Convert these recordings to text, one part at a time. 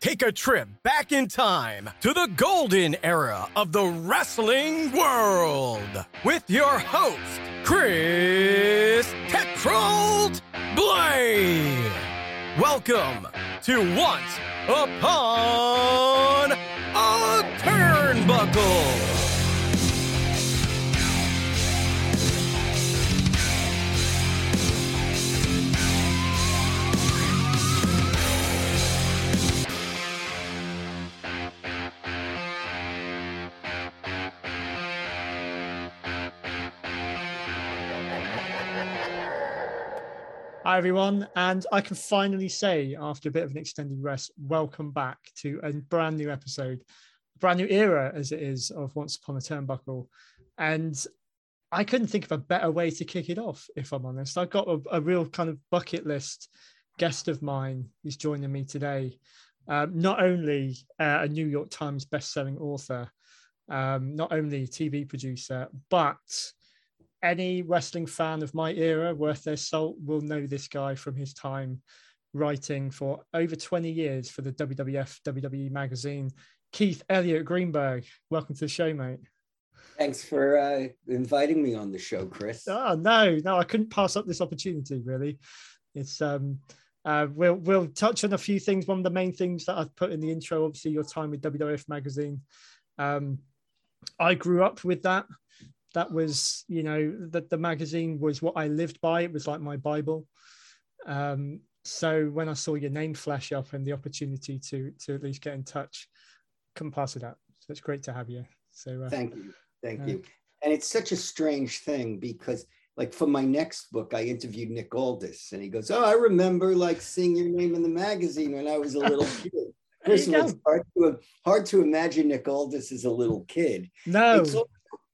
Take a trip back in time to the golden era of the wrestling world with your host, Chris Techrold Blade. Welcome to Once Upon a Turnbuckle. Hi, everyone. And I can finally say, after a bit of an extended rest, welcome back to a brand new episode, brand new era as it is of Once Upon a Turnbuckle. And I couldn't think of a better way to kick it off, if I'm honest. I've got a, a real kind of bucket list guest of mine who's joining me today. Um, not only uh, a New York Times best-selling author, um, not only TV producer, but any wrestling fan of my era worth their salt will know this guy from his time writing for over 20 years for the WWF WWE magazine. Keith Elliott Greenberg, welcome to the show, mate. Thanks for uh, inviting me on the show, Chris. Oh no, no, I couldn't pass up this opportunity. Really, it's um, uh, we'll we'll touch on a few things. One of the main things that I've put in the intro, obviously, your time with WWF magazine. Um, I grew up with that that was you know that the magazine was what i lived by. It was like my bible. Um, so when i saw your name flash up and the opportunity to to at least get in touch couldn't pass it up. So it's great to have you. So uh, thank you. Thank uh, you. And it's such a strange thing because like for my next book i interviewed nick aldis and he goes oh i remember like seeing your name in the magazine when i was a little kid. First it's hard to, hard to imagine Nick Aldis as a little kid. No, it's,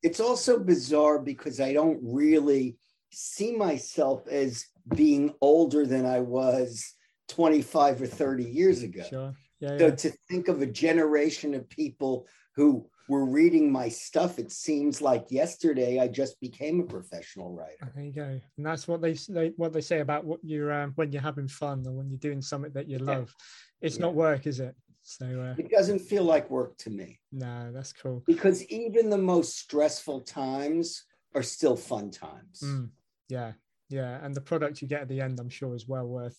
it's also bizarre because I don't really see myself as being older than I was 25 or 30 years ago. Sure. Yeah, so yeah. to think of a generation of people who were reading my stuff, it seems like yesterday I just became a professional writer. There you go, and that's what they, they what they say about what you're um, when you're having fun or when you're doing something that you love. Yeah. It's not work, is it? So uh, it doesn't feel like work to me. No, that's cool. Because even the most stressful times are still fun times. Mm, yeah, yeah, and the product you get at the end, I'm sure, is well worth.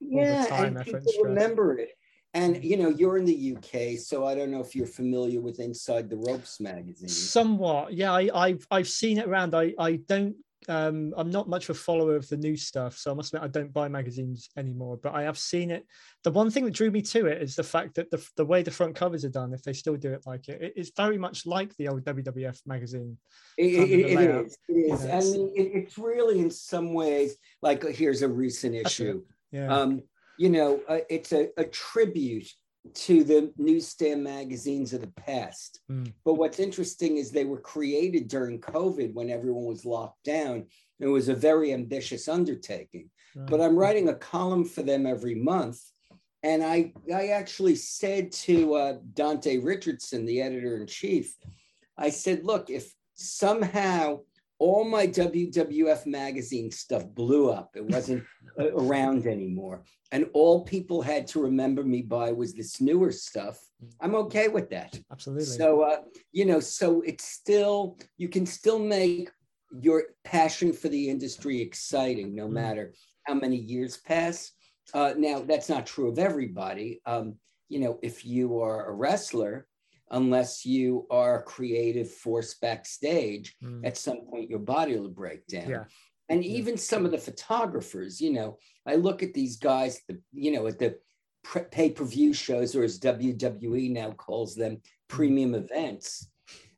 Yeah, time, and people remember it. And you know, you're in the UK, so I don't know if you're familiar with Inside the Ropes magazine. Somewhat, yeah. I, have I've seen it around. I I don't um, I'm not much of a follower of the new stuff, so I must admit I don't buy magazines anymore. But I have seen it. The one thing that drew me to it is the fact that the, the way the front covers are done, if they still do it like it, it is very much like the old WWF magazine. it, it, it is. It is. You know, I mean, it's really in some ways like here's a recent issue. Yeah. Um, you know, uh, it's a, a tribute to the newsstand magazines of the past. Mm. But what's interesting is they were created during COVID when everyone was locked down. It was a very ambitious undertaking. Right. But I'm writing a column for them every month. And I, I actually said to uh, Dante Richardson, the editor in chief, I said, look, if somehow all my WWF magazine stuff blew up. It wasn't around anymore. And all people had to remember me by was this newer stuff. I'm okay with that. Absolutely. So, uh, you know, so it's still, you can still make your passion for the industry exciting no mm. matter how many years pass. Uh, now, that's not true of everybody. Um, you know, if you are a wrestler, unless you are a creative force backstage, mm. at some point your body will break down. Yeah. And even some of the photographers, you know, I look at these guys, the, you know, at the pay per view shows, or as WWE now calls them, mm. premium events.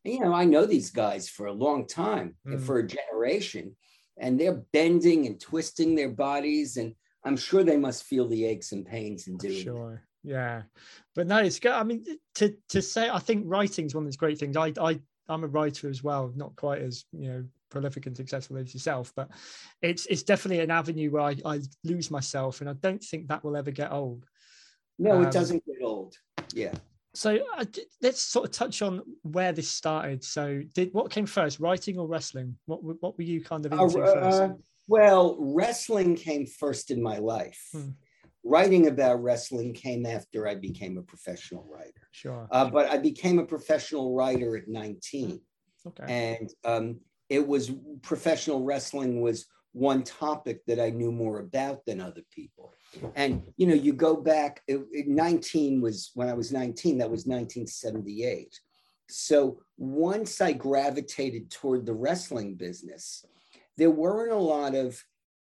And, you know, I know these guys for a long time, mm. for a generation, and they're bending and twisting their bodies. And I'm sure they must feel the aches and pains in doing sure. Yeah, but no, it's good. I mean, to to say, I think writing is one of those great things. I I I'm a writer as well, not quite as you know prolific and successful as yourself. But it's it's definitely an avenue where I, I lose myself, and I don't think that will ever get old. No, um, it doesn't get old. Yeah. So uh, let's sort of touch on where this started. So, did what came first, writing or wrestling? What what were you kind of uh, into uh, first? Uh, well, wrestling came first in my life. Hmm. Writing about wrestling came after I became a professional writer. Sure. Uh, but I became a professional writer at 19. Okay. And um, it was professional wrestling was one topic that I knew more about than other people. And you know, you go back. It, it 19 was when I was 19. That was 1978. So once I gravitated toward the wrestling business, there weren't a lot of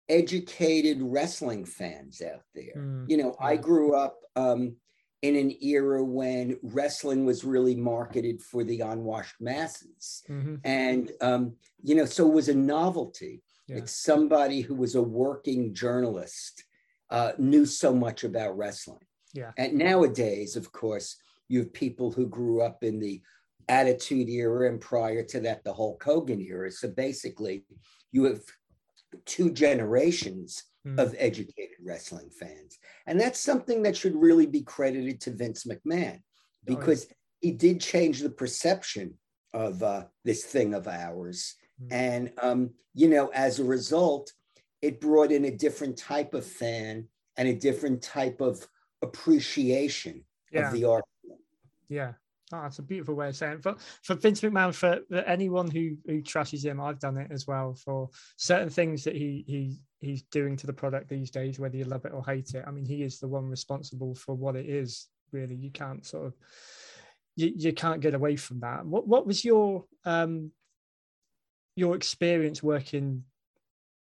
educated wrestling fans out there. Mm, you know, yeah. I grew up um, in an era when wrestling was really marketed for the unwashed masses. Mm-hmm. And, um, you know, so it was a novelty. Yeah. It's somebody who was a working journalist uh, knew so much about wrestling. Yeah. And nowadays, of course, you have people who grew up in the Attitude Era and prior to that, the Hulk Hogan era. So basically, you have two generations mm. of educated wrestling fans. And that's something that should really be credited to Vince McMahon because oh, yeah. he did change the perception of uh, this thing of ours. Mm. And, um, you know, as a result, it brought in a different type of fan and a different type of appreciation yeah. of the art. Yeah. Oh, that's a beautiful way of saying it. But for Vince McMahon, for, anyone who who trashes him, I've done it as well for certain things that he he he's doing to the product these days, whether you love it or hate it. I mean, he is the one responsible for what it is. Really, you can't sort of you, you can't get away from that. What what was your um your experience working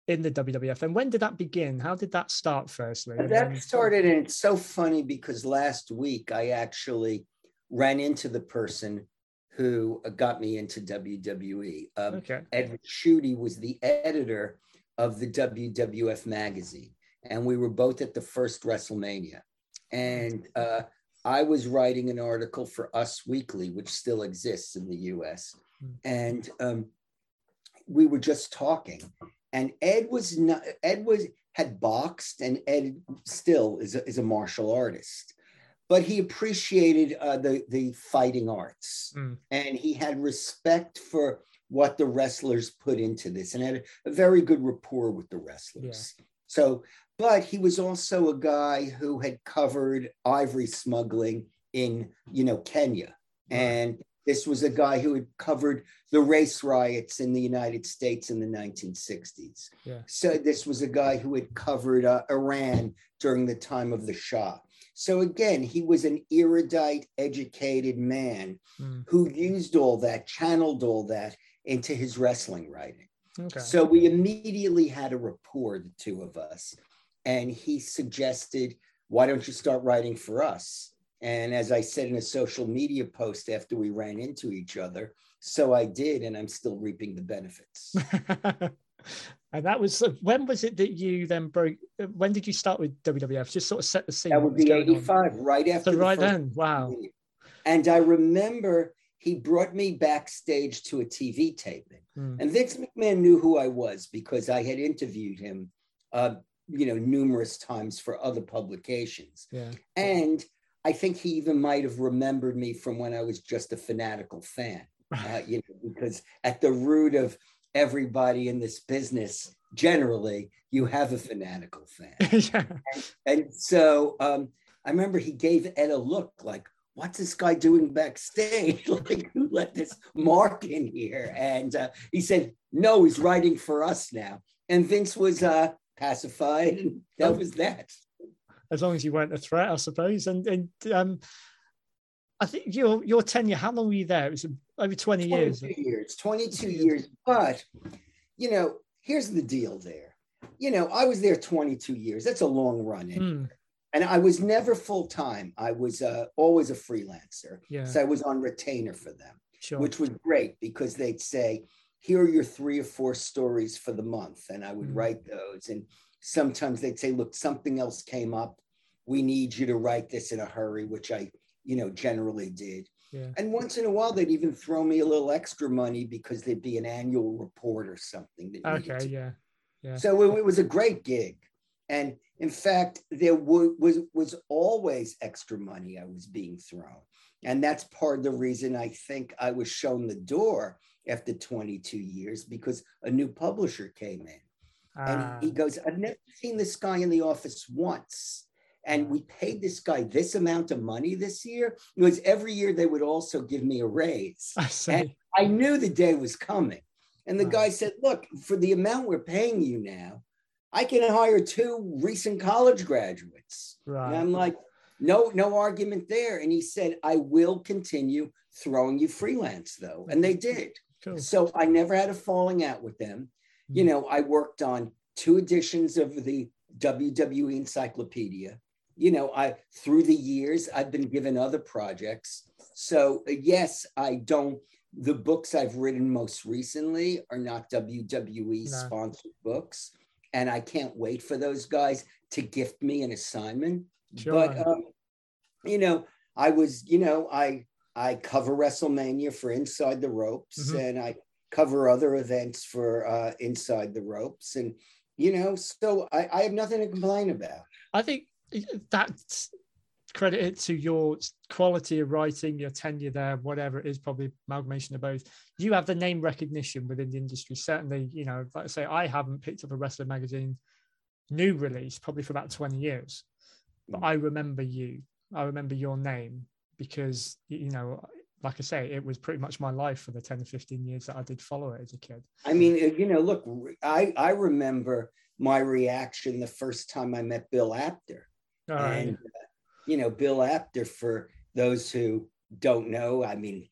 in the WWF. And when did that begin? How did that start, firstly? That started, and it's so funny because last week I actually ran into the person who got me into WWE. Um, okay. Ed Ricciuti was the editor of the WWF magazine, and we were both at the first WrestleMania. And uh, I was writing an article for Us Weekly, which still exists in the US. Hmm. And um, we were just talking and Ed was not Ed was had boxed, and Ed still is a, is a martial artist, but he appreciated uh, the the fighting arts, mm. and he had respect for what the wrestlers put into this, and had a, a very good rapport with the wrestlers. Yeah. So, but he was also a guy who had covered ivory smuggling in you know Kenya, and this was a guy who had covered the race riots in the United States in the 1960s. Yeah. So this was a guy who had covered uh, Iran during the time of the Shah. So again, he was an erudite, educated man mm. who used all that, channeled all that into his wrestling writing. Okay. So we immediately had a rapport, the two of us. And he suggested, why don't you start writing for us? And as I said in a social media post after we ran into each other, so I did, and I'm still reaping the benefits. and that was when was it that you then broke? When did you start with WWF? Just sort of set the scene. That would be 85, right after. So right then, wow. And I remember he brought me backstage to a TV taping, mm. and Vince McMahon knew who I was because I had interviewed him, uh, you know, numerous times for other publications. Yeah. And I think he even might have remembered me from when I was just a fanatical fan. Uh, you know, because at the root of everybody in this business, generally, you have a fanatical fan. yeah. and, and, so um, I remember he gave Ed a look like, what's this guy doing backstage? like, who let this mark in here? And uh, he said, no, he's writing for us now. And Vince was uh, pacified, and that was that as long as you weren't a threat, I suppose. And and um, I think your your tenure. How long were you there? It was over twenty years. Years, twenty two years. But you know, here's the deal. There, you know, I was there twenty two years. That's a long run. Mm. And I was never full time. I was uh, always a freelancer. Yeah. So I was on retainer for them, sure. which was great because they'd say, "Here are your three or four stories for the month," and I would mm. write those. And sometimes they'd say, look, something else came up. We need you to write this in a hurry, which I, you know, generally did. Yeah. And once in a while, they'd even throw me a little extra money because there'd be an annual report or something. That Okay. to- Yeah. Yeah. So it, it was a great gig. And in fact, there wa- was, was always extra money I was being thrown. And that's part of the reason I think I was shown the door after 22 years because a new publisher came in. And Ah, he goes, I've never seen this guy in the office once. And we paid this guy this amount of money this year. It was every year they would also give me a raise. I see. I knew the day was coming. And the Wow. guy said, Look, for the amount we're paying you now, I can hire two recent college graduates. Right. And I'm like, no, no argument there. And he said, I will continue throwing you freelance though. And they did. cool. So I never had a falling out with them. You Mm. know, I worked on two editions of the WWE Encyclopedia. You know, I through the years I've been given other projects. So uh, yes, I don't. The books I've written most recently are not WWE No. sponsored books, and I can't wait for those guys to gift me an assignment. But um, you know, I was, you know, I I cover WrestleMania for Inside the Ropes, Mhm. and I cover other events for uh, Inside the Ropes, and you know, so I, I have nothing to complain about. I think that's credit to your quality of writing, your tenure there, whatever it is, probably amalgamation of both. You have the name recognition within the industry. Certainly, you know, like I say, I haven't picked up a wrestling magazine new release probably for about 20 years. But I remember you. I remember your name because you know, like I say, it was pretty much my life for the 10 or 15 years that I did follow it as a kid. I mean, uh, you know, look, I I remember my reaction the first time I met Bill Apter. All right. And, uh, you know, Bill Apter, for those who don't know, I mean,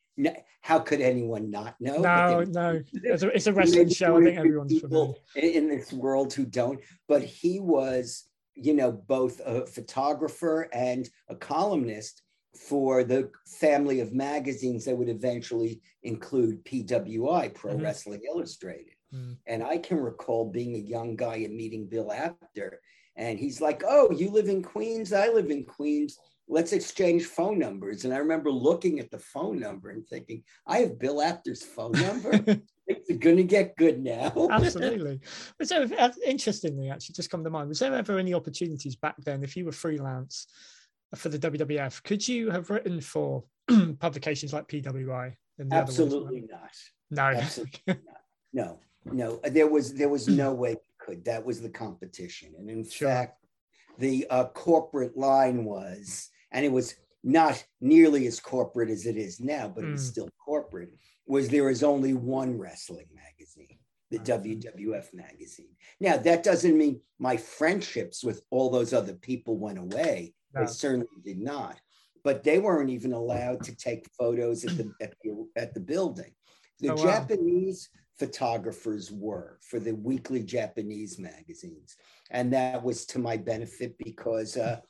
how could anyone not know? no, no. It's a, it's a wrestling show. I think everyone's familiar. in in this world who don't, but he was, you know, both a photographer and a columnist for the family of magazines that would eventually include PWI, Pro Mhm. Wrestling Illustrated. Mm. And I can recall being a young guy and meeting Bill Apter, and he's like, "Oh, you live in Queens? I live in Queens. Let's exchange phone numbers." And I remember looking at the phone number and thinking, "I have Bill Apter's phone number. it's going to get good now." Absolutely. Was there, uh, interestingly, actually, just come to mind, was there ever any opportunities back then if you were freelance for the WWF? Could you have written for publications like PWI? And the other ones? Absolutely not. No. Absolutely not. No, no. There was there was no way could. That was the competition, and in Sure. fact, the uh, corporate line was, and it was not nearly as corporate as it is now, but it was Mm. still corporate. Was there is only one wrestling magazine, the Ah. WWF magazine. Now that doesn't mean my friendships with all those other people went away. No. They certainly did not. But they weren't even allowed to take photos at the at the, at the building. The Oh, wow. Photographers were for the weekly Japanese magazines, and that was to my benefit because uh,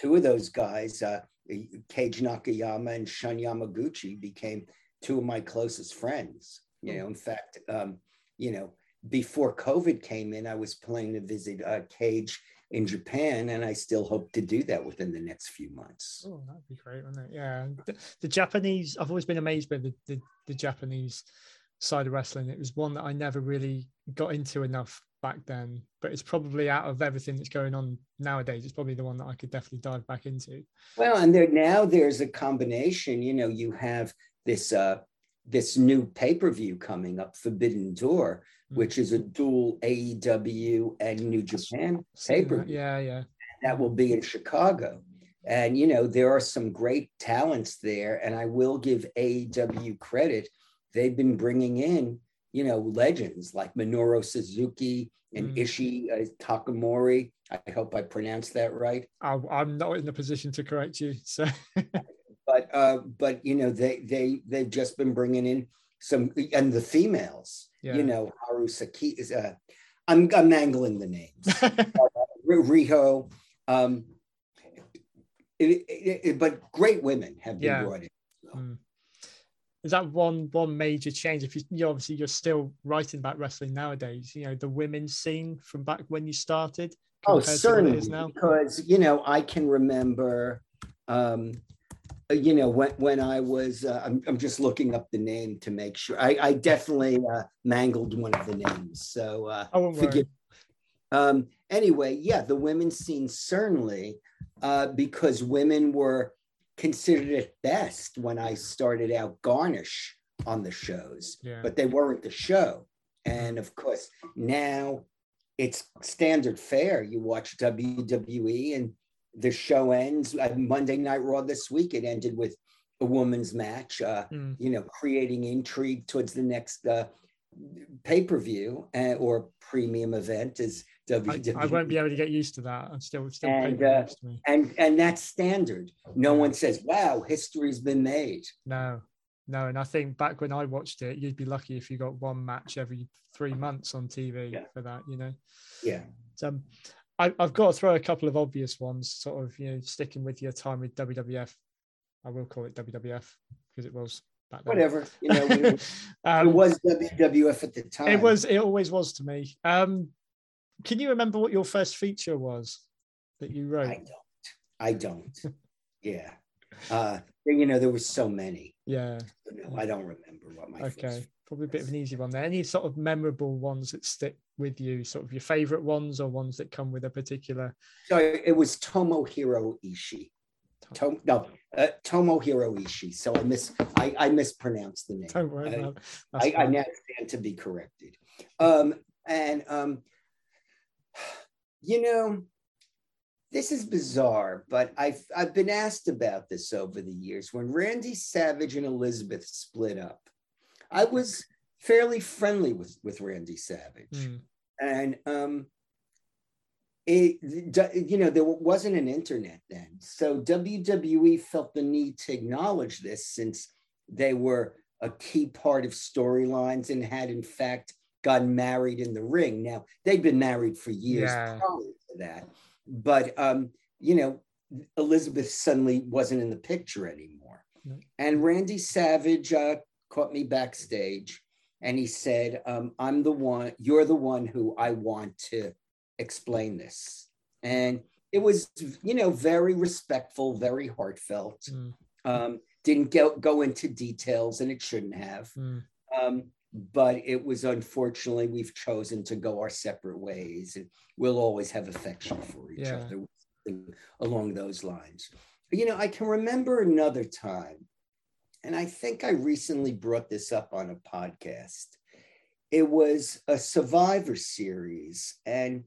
two of those guys, uh, Keiji Nakayama and Shun Yamaguchi, became two of my closest friends. You Hmm. know, in fact, um, you know, before COVID came in, I was planning to visit uh, Keiji in Japan, and I still hope to do that within the next few months. Oh, that'd be great, wouldn't it? Yeah. The, the Japanese, I've always been amazed by the, the, the Japanese side of wrestling. It was one that I never really got into enough back then, but it's probably out of everything that's going on nowadays, it's probably the one that I could definitely dive back into. Well, and there now there's a combination. You know, you have this uh, this new pay per view coming up, Forbidden Door, Mm. which is a dual AEW and New Japan pay per view. Yeah, yeah. that will be in Chicago. And you know, there are some great talents there, and I will give AEW credit. They've been bringing in, you know, legends like Minoru Suzuki and Mm. Ishii uh, Takamori. I hope I pronounced that right. I, I'm not in a position to correct you. So, but uh, but you know they they they've just been bringing in some and the females. Yeah. You know Haru Saki is. Uh, I'm I'm mangling the names. R- Riho. Um, it, it, it- but great women have been Yeah. brought in. Mm. Is that one one major change? If you, you obviously you're still writing about wrestling nowadays, you know the women's scene from back when you started. Oh, compared to what certainly, now. because you know I can remember um, you know, when when I was, uh, I'm, I'm just looking up the name to make sure. I, I definitely uh, mangled one of the names, so uh, I won't worry. forgive. Um, anyway, yeah, the women's scene certainly, uh, because women were considered it best when I started out garnish on the shows, Yeah. but they weren't the show. And of course, now it's standard fare. You watch WWE and the show ends uh, Monday Night Raw this week. It ended with a woman's match, uh, Mm. you know, creating intrigue towards the next uh, pay per view uh, or premium event as WWE. I won't be able to get used to that. I'm still still And, uh, next to me. and and that's standard. No one says, "Wow, history's been made." No, no. And I think back when I watched it, you'd be lucky if you got one match every three months on TV Yeah. for that. You know. Yeah, So, um, I, I've got to throw a couple of obvious ones, sort of, you know, sticking with your time with WWF. I will call it WWF because it was back then. whatever. You know, it, it um, was WWF at the time. It was. It always was to me. Um, can you remember what your first feature was that you wrote? I don't. I don't. yeah. Uh, you know, there were so many. yeah. No, I don't remember what my Okay. Probably a bit of an easy one there. Any sort of memorable ones that stick with you, sort of your favorite ones or ones that come with a particular. So it was Tomohiro Ishii. Tom, no, uh, Tomohiro Ishii. So I miss I, I mispronounced the name. Don't worry I- about it. I, I now stand to be corrected. Um, and um, you know, this is bizarre, but I've I've been asked about this over the years. When Randy Savage and Elizabeth split up, I was fairly friendly with with Randy Savage, Mm, and um, it you know there wasn't an internet then, so WWE felt the need to acknowledge this since they were a key part of storylines and had in fact gotten married in the ring. Now they'd been married for years Yeah. prior to that, but um, you know Elizabeth suddenly wasn't in the picture anymore, No. and Randy Savage uh, caught me backstage and he said, um, "I'm the one. You're the one who I want to explain this." And it was, you know, very respectful, very heartfelt mm, um, didn't go, go into details and it shouldn't have. mm. Um, but it was unfortunately, we've chosen to go our separate ways and we'll always have affection for each Yeah. other along those lines. You know, I can remember another time, and I think I recently brought this up on a podcast. It was a Survivor series, and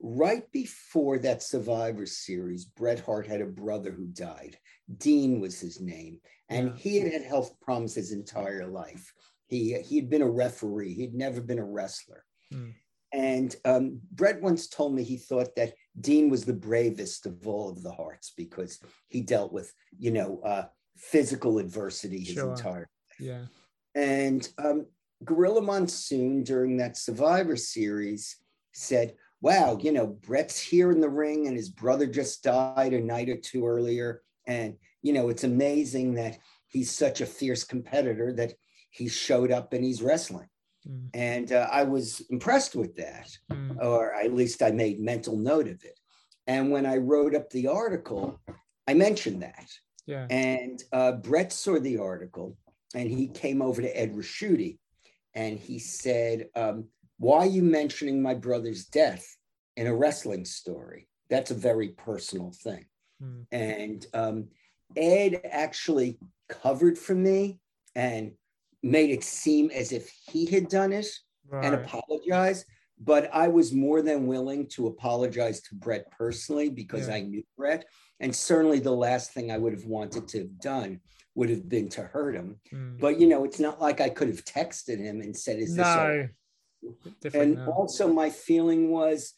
right before that Survivor series, Bret Hart had a brother who died. Dean was his name, and Yeah. he had had health problems his entire life. He he'd been a referee. He'd never been a wrestler. Mm. And um, Bret once told me he thought that Dean was the bravest of all of the Hearts because he dealt with, you know, uh, physical adversity his Sure. entire Yeah. and um, Gorilla Monsoon during that Survivor series said, Wow, you know, Bret's here in the ring and his brother just died a night or two earlier. And, you know, it's amazing that he's such a fierce competitor that he showed up and he's wrestling. Mm, And uh, I was impressed with that mm, or at least I made mental note of it. And when I wrote up the article, I mentioned that. yeah. And uh, Bret saw the article and he came over to Ed Ricciuti and he said, um, Why are you mentioning my brother's death in a wrestling story? That's a very personal thing. Mm, And um, Ed actually covered for me and made it seem as if he had done it and right. apologize. But I was more than willing to apologize to Bret personally because Yeah. I knew Bret. And certainly the last thing I would have wanted to have done would have been to hurt him. Mm. But, you know, it's not like I could have texted him and said, Is this all No. And now. also my feeling was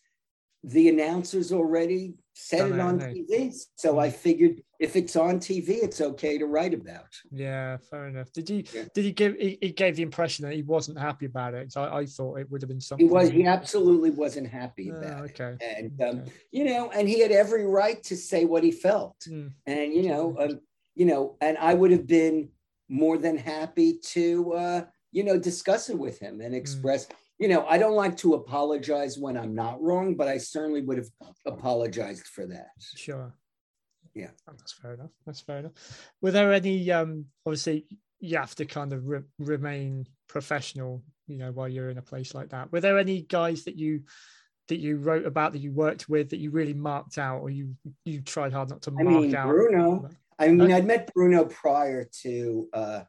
the announcers already said Done it it, on TV. So I figured if it's on TV, it's okay to write about. Yeah, fair enough. Did you Yeah. did he give he, he gave the impression that he wasn't happy about it? So I, I thought it would have been something. He was he absolutely wasn't happy Oh, about it. okay. And um, okay. you know, and he had every right to say what he felt. Mm, And you know, um, you know, and I would have been more than happy to uh, you know, discuss it with him and express, you know, I don't like to apologize when I'm not wrong, but I certainly would have apologized for that. sure. Yeah, oh, that's fair enough. That's fair enough. Were there any? Um, obviously, you have to kind of re- remain professional, you know, while you're in a place like that. Were there any guys that you that you wrote about that you worked with that you really marked out, or you you tried hard not to mark I mean, out? Bruno. I mean, I'd met Bruno prior to uh,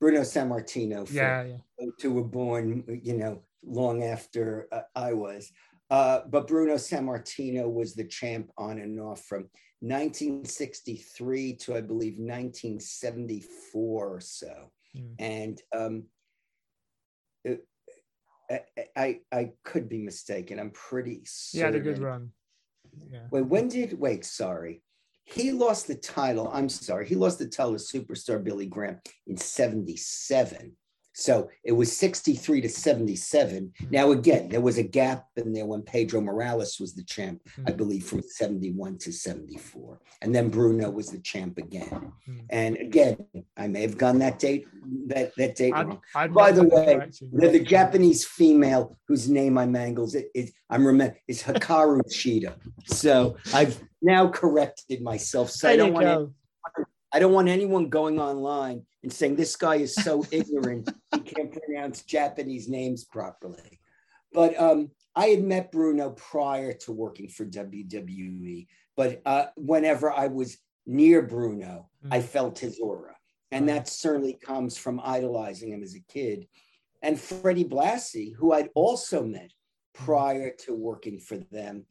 Bruno Sammartino, for, Yeah, yeah. who were born, you know, long after uh, I was. Uh, but Bruno Sammartino was the champ on and off from 1963 to, I believe, 1974 or so. Mm. And um, it, I, I, could be mistaken. I'm pretty He had a good run. Yeah. Wait, when did wait? Sorry, he lost the title. I'm sorry, he lost the title to superstar Billy Graham in '77. So it was 63 to 77. Now again, there was a gap in there when Pedro Morales was the champ, I Mm. believe, from 71 to 74, and then Bruno was the champ again. Mm. And again, I may have gone that date that that date I'm- wrong. I'm By the way. The, the Japanese female whose name I mangles it is I'm remember is Hikaru Shida. So I've now corrected myself. So I don't want go. I don't want anyone going online and saying this guy is so ignorant he can't pronounce Japanese names properly. But um, I had met Bruno prior to working for WWE, but uh, whenever I was near Bruno, I Mm. felt his aura, and that certainly comes from idolizing him as a kid. And Freddie Blassie, who I'd also met prior to working for them.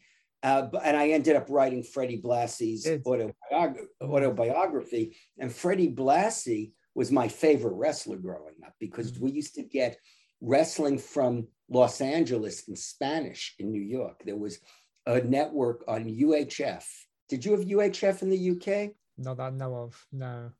Uh, and I ended up writing Freddie Blassie's Good. autobiog- autobiography. And Freddie Blassie was my favorite wrestler growing up because we used to get wrestling from Los Angeles in Spanish in New York. There was a network on UHF. Did you have UHF in the UK? Not that I know of. No.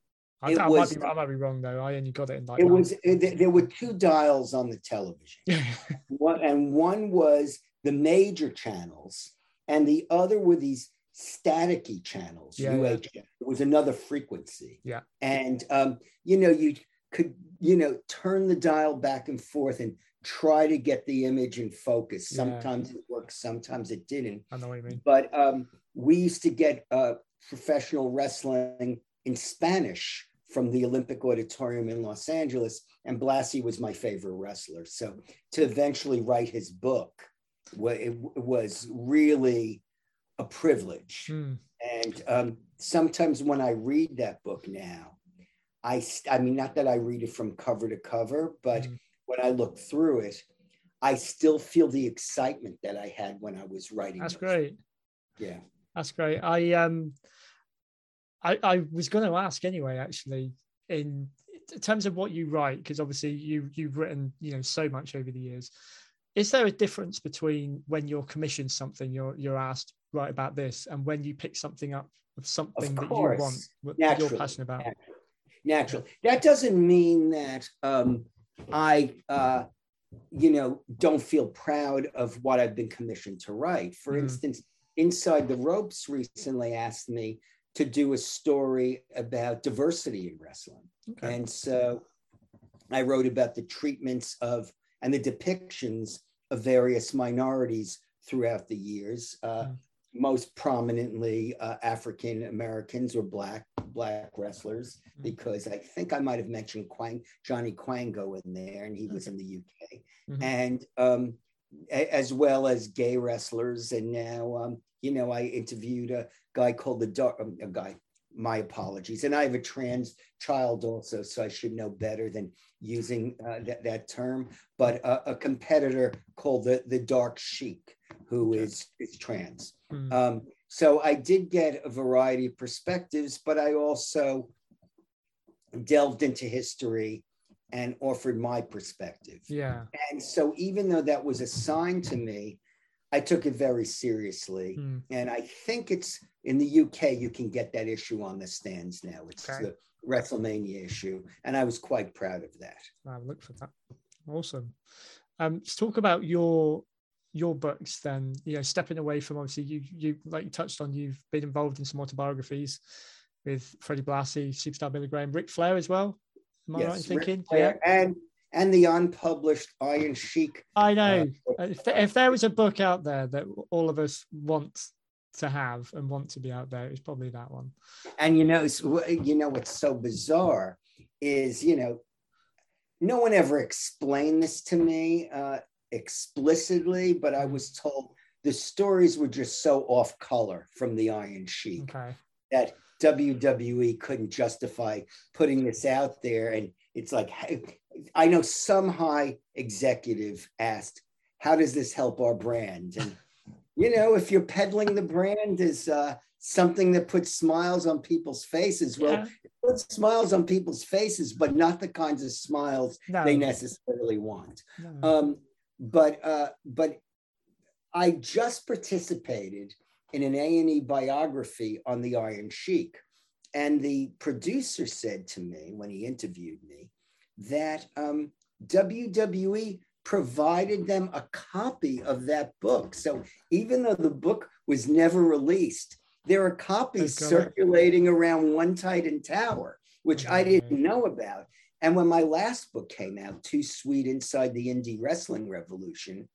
I, I was- might be, I might be wrong though. I only got it in like. It nine- was it, there were two dials on the television. one, and one was the major channels, and the other were these staticky channels. Yeah, UHF. It was another frequency. Yeah. And um, you know, you could you know turn the dial back and forth and try to get the image in focus. Yeah. Sometimes it worked, sometimes it didn't. I know what you mean. But um, we used to get uh, professional wrestling in Spanish from the Olympic Auditorium in Los Angeles, and Blassie was my favorite wrestler. So to eventually write his book, it was really a privilege. Hmm. And um, sometimes when I read that book now, I, st- I mean, not that I read it from cover to cover, but Mm. when I look through it, I still feel the excitement that I had when I was writing. That's those. great. Yeah. That's great. I um, I I was going to ask anyway. Actually, in, in terms of what you write, because obviously you you've written you know so much over the years. Is there a difference between when you're commissioned something, you're you're asked right about this, and when you pick something up of something that you want, that you're passionate about? Natural. That doesn't mean that um, I, uh, you know, don't feel proud of what I've been commissioned to write. For Mhm. instance, Inside the Ropes recently asked me to do a story about diversity in wrestling. Okay. And so I wrote about the treatments of and the depictions of various minorities throughout the years, uh, Mm. most prominently uh, African Americans or black black wrestlers, Mm. because I think I might have mentioned Quang, Johnny Kwango in there, and he was in the UK, Mhm. and um, a- as well as gay wrestlers. And now, um, you know, I interviewed a guy called the Dark, um, a guy. My apologies, and I have a trans child also, so I should know better than using uh, that, that term. But a, a competitor called the the Dark Sheik, who is, is trans. Hmm. Um, so I did get a variety of perspectives, but I also delved into history and offered my perspective. yeah. And so even though that was assigned to me, I took it very seriously. Hmm. And I think it's in the UK, you can get that issue on the stands now. It's Okay. the WrestleMania issue. And I was quite proud of that. I'll look for that. Awesome. Um, let's talk about your your books then. You know, stepping away from obviously you you like you touched on, you've been involved in some autobiographies with Freddie Blassie, Superstar Billy Graham, Ric Flair as well. Am I right in thinking? Flair And and the unpublished Iron Sheik. I know. uh, if, there, if there was a book out there that all of us want to have and want to be out there, it's probably that one. And you know, you know what's so bizarre is you know, no one ever explained this to me uh, explicitly, but I was told the stories were just so off color from the Iron Sheik Okay. that WWE couldn't justify putting this out there. And it's like, I know some high executive asked, How does this help our brand? And, you know, if you're peddling the brand as uh, something that puts smiles on people's faces, well, Yeah. it puts smiles on people's faces, but not the kinds of smiles No. they necessarily want. no. Um, but uh, but I just participated in an A and E biography on the Iron Sheik, and the producer said to me when he interviewed me that um, WWE provided them a copy of that book. So even though the book was never released, there are copies They've got it. circulating around One Titan Tower, which I didn't know about. And when my last book came out, Too Sweet Inside the Indie Wrestling Revolution,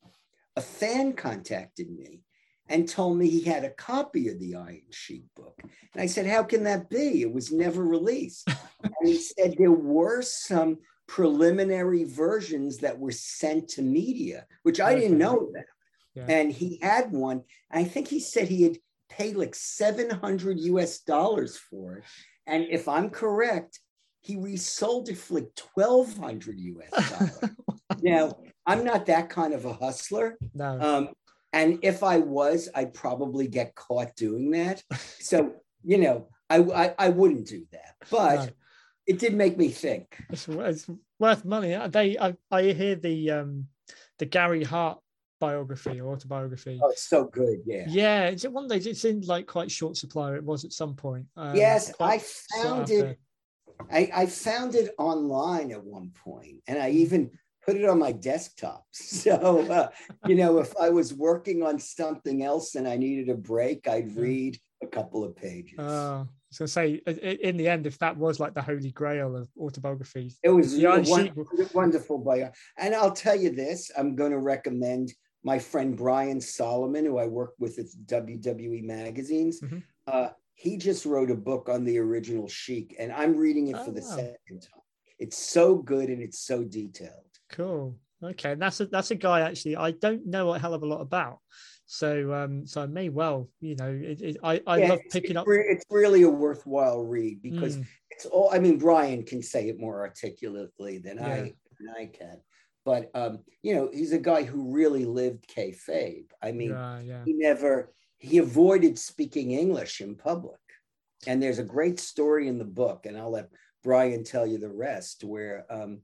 a fan contacted me and told me he had a copy of the Iron Sheik book. And I said, How can that be? It was never released. and he said there were some preliminary versions that were sent to media, which I didn't know about. Yeah. And he had one. I think he said he had paid like 700 US dollars for it. And if I'm correct, he resold it for like 1200 US dollars. now, I'm not that kind of a hustler. no. Um, and if I was, I'd probably get caught doing that. So, you know, I, I, I wouldn't do that. But No. it did make me think. It's, it's worth money. They, I, I hear the um, the Gary Hart biography or autobiography. Oh, it's so good. Yeah. Yeah, it's one of those. It's in like quite short supply. It was at some point. Um, yes, I found it. I, I found it online at one point, and I even put it on my desktop. So, uh, you know, if I was working on something else and I needed a break, I'd read a couple of pages. Uh, so say i- i- in the end, if that was like the holy grail of autobiographies, It was a Iron won- Sheik- wonderful bio. And I'll tell you this, I'm going to recommend my friend Brian Solomon, who I work with at WWE magazines. Mhm. Uh, he just wrote a book on the original Sheik, and I'm reading it for Oh, the wow. second time. It's so good and it's so detailed. Cool. Okay, and that's a that's a guy actually I don't know a hell of a lot about. So um, so I may well, you know, it, it, I I Yeah, love picking it's up. it's really a worthwhile read because Mm, it's all i mean brian can say it more articulately than Yeah. i than i can but um you know he's a guy who really lived kayfabe i mean yeah, yeah. he never he avoided speaking english in public and there's a great story in the book and i'll let brian tell you the rest where um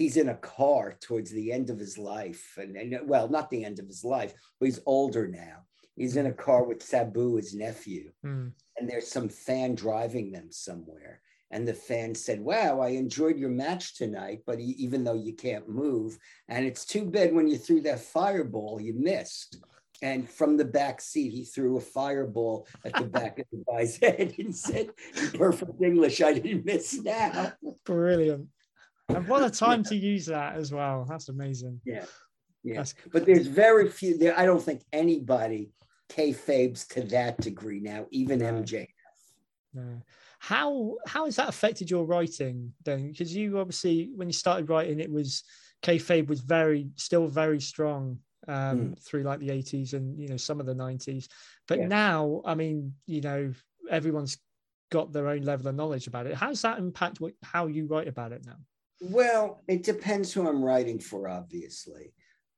he's in a car towards the end of his life and, and well not the end of his life but he's older now he's in a car with sabu his nephew Mm, and there's some fan driving them somewhere. And the fan said, Wow, I enjoyed your match tonight, but even though you can't move, and it's too bad when you threw that fireball, you missed. And from the back seat, he threw a fireball at the back of the guy's head and said, in perfect English, I didn't miss now. brilliant. And what a time to use that as well. That's amazing. Yeah. Yeah. That's But there's very few, there, I don't think anybody kayfabes to that degree now, even No. MJ. Yeah. How how has that affected your writing then? Because you obviously when you started writing, it was kayfabe was very still very strong um, through like the eighties and you know some of the nineties. But Yeah. now, I mean, you know, everyone's got their own level of knowledge about it. How does that impact what, how you write about it now? Well, it depends who I'm writing for, obviously.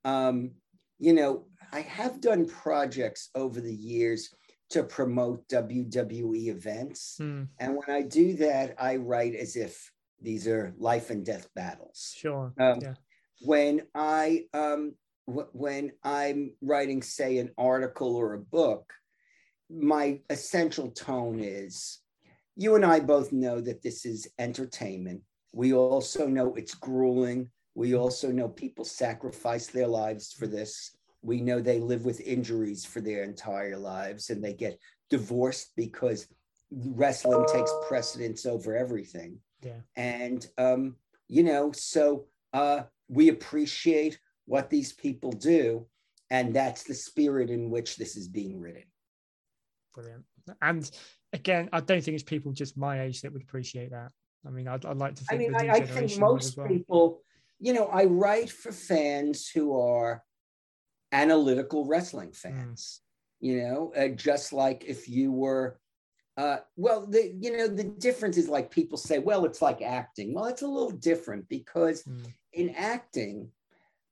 Um, you know, I have done projects over the years to promote WWE events. Hmm, And when I do that, I write as if these are life and death battles. sure. Um, yeah. When I um, w- when I'm writing, say, an article or a book, my essential tone is you and I both know that this is entertainment. We also know it's grueling. We also know people sacrifice their lives for this. We know they live with injuries for their entire lives and they get divorced because wrestling takes precedence over everything. Yeah. And, um, you know, so uh, we appreciate what these people do. And that's the spirit in which this is being written. Brilliant. And again, I don't think it's people just my age that would appreciate that. I mean, I'd, I'd like to I mean, I, I think most well. people, you know, I write for fans who are analytical wrestling Mm. fans. You know, uh, just like if you were, uh, well, the you know the difference is like people say, well, it's like acting. Well, it's a little different because Mm. in acting,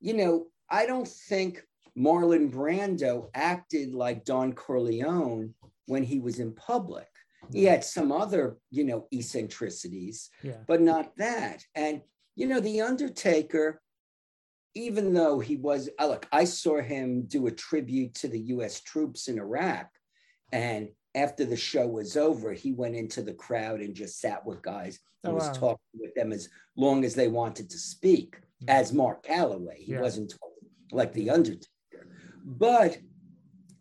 you know, I don't think Marlon Brando acted like Don Corleone when he was in public. He had some other, you know, eccentricities, Yeah. but not that. And you know, The Undertaker, even though he was, uh, look, I saw him do a tribute to the US troops in Iraq. And after the show was over, he went into the crowd and just sat with guys and Oh, was wow. talking with them as long as they wanted to speak, as Mark Calloway. He Yeah. wasn't talking like The Undertaker. But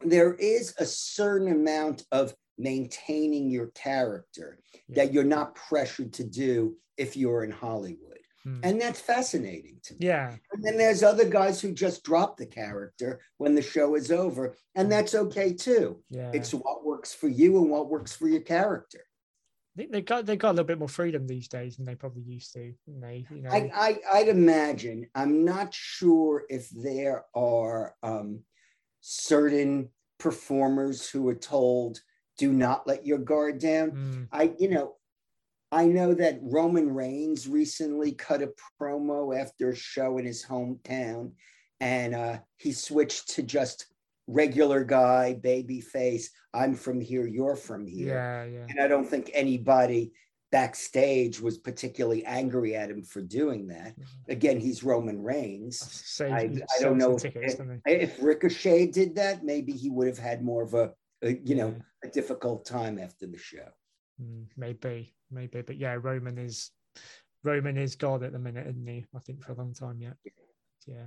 there is a certain amount of maintaining your character Yeah. that you're not pressured to do if you're in Hollywood. Mm. And that's fascinating to me. Yeah. And then there's other guys who just drop the character when the show is over, and that's okay too. Yeah. It's what works for you and what works for your character. they, they got they got a little bit more freedom these days than they probably used to. They, you know, I, I, I'd imagine, I'm not sure if there are um, certain performers who are told, do not let your guard down. Mm, I, you know, I know that Roman Reigns recently cut a promo after a show in his hometown, and uh, he switched to just regular guy, baby face. I'm from here, you're from here. yeah, yeah. And I don't think anybody backstage was particularly angry at him for doing that. Again, he's Roman Reigns. I, I don't know the if, if Ricochet did that, maybe he would have had more of a you know, a difficult time after the show. Mm, maybe, maybe, but yeah, Roman is Roman is God at the minute, isn't he? I think for a long time yet. Yeah.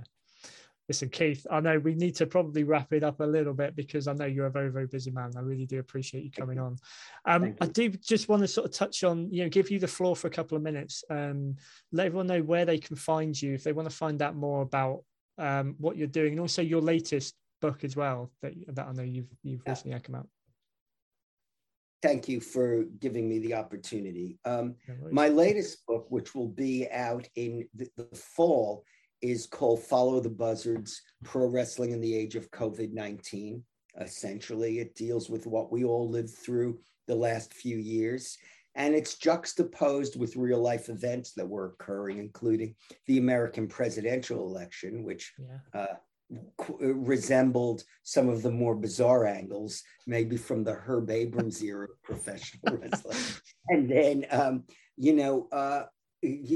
Listen, Keith, I know we need to probably wrap it up a little bit because I know you're a very, very busy man. I really do appreciate you coming on. Um, Thank I do just want to sort of touch on, you know, give you the floor for a couple of minutes. Um, let everyone know where they can find you if they want to find out more about um, what you're doing and also your latest book as well that, that I know you've you've Yeah. recently come out. Thank you for giving me the opportunity. Um, No my latest book, which will be out in the, the fall, is called Follow the Buzzards Pro Wrestling in the Age of COVID 19. Essentially, it deals with what we all lived through the last few years. And it's juxtaposed with real life events that were occurring, including the American presidential election, which yeah. uh, resembled some of the more bizarre angles, maybe from the Herb Abrams era of professional wrestling. And then, um, you know, uh,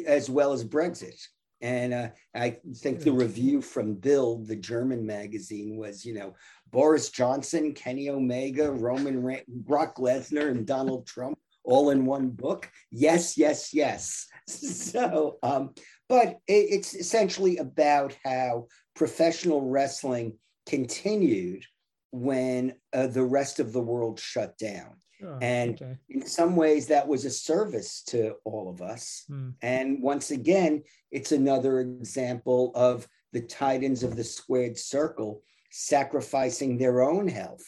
as well as Brexit. And uh, I think the review from Bill, the German magazine, was, you know, Boris Johnson, Kenny Omega, Roman Ra- Brock Lesnar, and Donald Trump all in one book. Yes, yes, yes. So, um, but it, it's essentially about how professional wrestling continued when uh, the rest of the world shut down. Oh, and- okay. In some ways, that was a service to all of us. Hmm. And once again, it's another example of the titans of the squared circle sacrificing their own health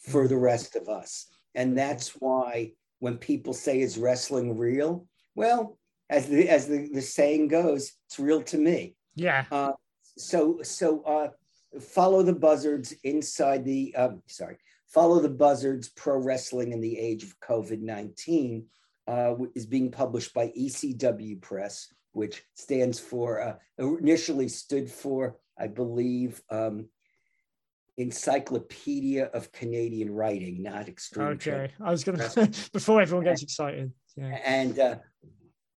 for the rest of us. And that's why when people say, is wrestling real? Well, as the, as the, the saying goes, it's real to me. yeah. Uh, so so uh, follow the buzzards inside the um, sorry follow the buzzards pro wrestling in the age of covid-19 uh, is being published by ecw press which stands for uh, initially stood for i believe um, encyclopedia of canadian writing not extreme. Okay. I was gonna before everyone gets excited. Yeah. and uh,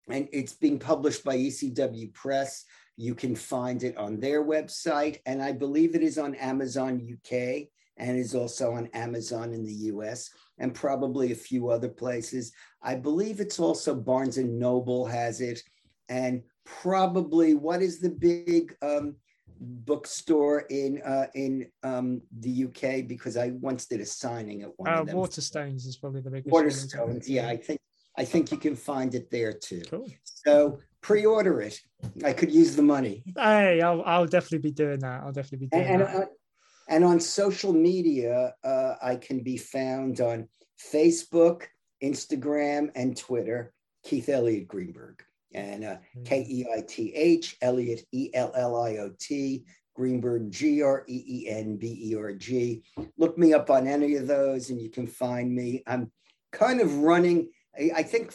and it's being published by ECW Press. You can find it on their website, and I believe it is on Amazon UK and is also on Amazon in the US and probably a few other places. I believe it's also Barnes and Noble has it, and probably what is the big um, bookstore in uh, in um, the UK? Because I once did a signing at one Uh. Waterstones is probably the biggest. one. Waterstones, yeah, I think I think you can find it there too. Cool. So pre-order it. I could use the money. Hey, I'll, I'll definitely be doing that. I'll definitely be doing And, and that. uh, And on social media, uh, I can be found on Facebook, Instagram, and Twitter, Keith Elliot Greenberg. And uh, mm-hmm. K E I T H, Elliot, E L L I O T, Greenberg, G R E E N B E R G. Look me up on any of those and you can find me. I'm kind of running. I think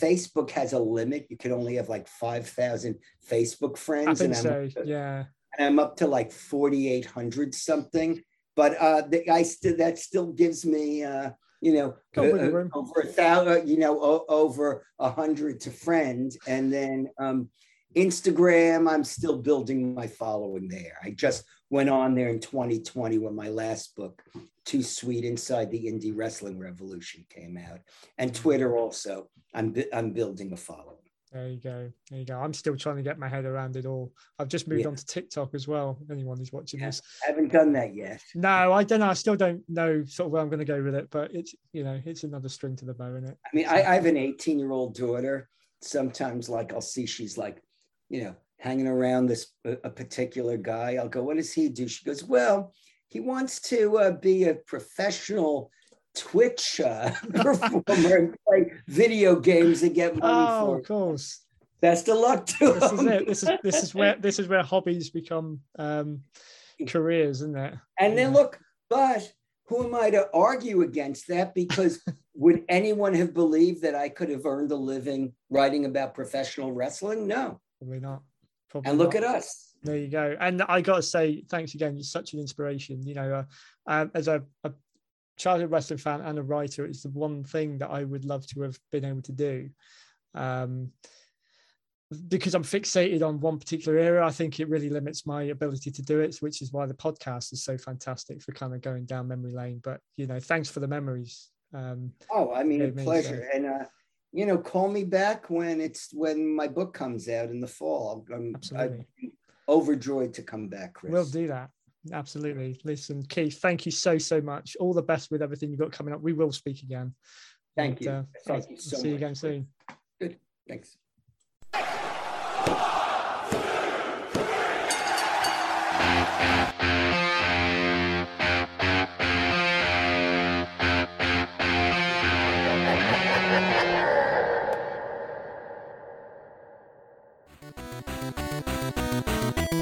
Facebook has a limit. You can only have like 5,000 Facebook friends. I think and so, to, yeah. And I'm up to like 4,800 something. But uh, the, I still that still gives me, uh, you know, uh, uh over a thousand, you know, o- over a hundred to friends. And then um, Instagram, I'm still building my following there. I just went on there in 2020 when my last book, Too Sweet Inside the Indie Wrestling Revolution, came out. And mm. Twitter also, I'm, I'm building a following. There you go. There you go. I'm still trying to get my head around it all. I've just moved yeah. on to TikTok as well. Anyone who's watching yeah, this, I haven't done that yet. No, I don't know. I still don't know sort of where I'm going to go with it, but it's you know it's another string to the bow, isn't it? I mean, I, I have an 18 year old daughter. Sometimes, like I'll see she's like you know, hanging around this a particular guy. I'll go, what does he do? She goes, well, he wants to uh, be a professional Twitch uh, performer and play video games and get money oh, for. of course. Best of luck to this him. Is it. This is this is where this is where hobbies become um, careers, isn't it? And then look, but who am I to argue against that? Because would anyone have believed that I could have earned a living writing about professional wrestling? No. Probably not. Probably and look not. at us. There you go. And I got to say, thanks again. You're such an inspiration. You know, uh, um, as a, a childhood wrestling fan and a writer, it's the one thing that I would love to have been able to do. Um, because I'm fixated on one particular area, I think it really limits my ability to do it, which is why the podcast is so fantastic for kind of going down memory lane. But you know, thanks for the memories. Um, oh, I mean, a pleasure. So. And uh, you know, call me back when it's when my book comes out in the fall. I'm, Absolutely. I'm overjoyed to come back, Chris. We'll do that. Absolutely. Listen, Keith, thank you so so much. All the best with everything you've got coming up. We will speak again. Thank and, you. Uh, thank you so see much. you again soon. Good. Thanks.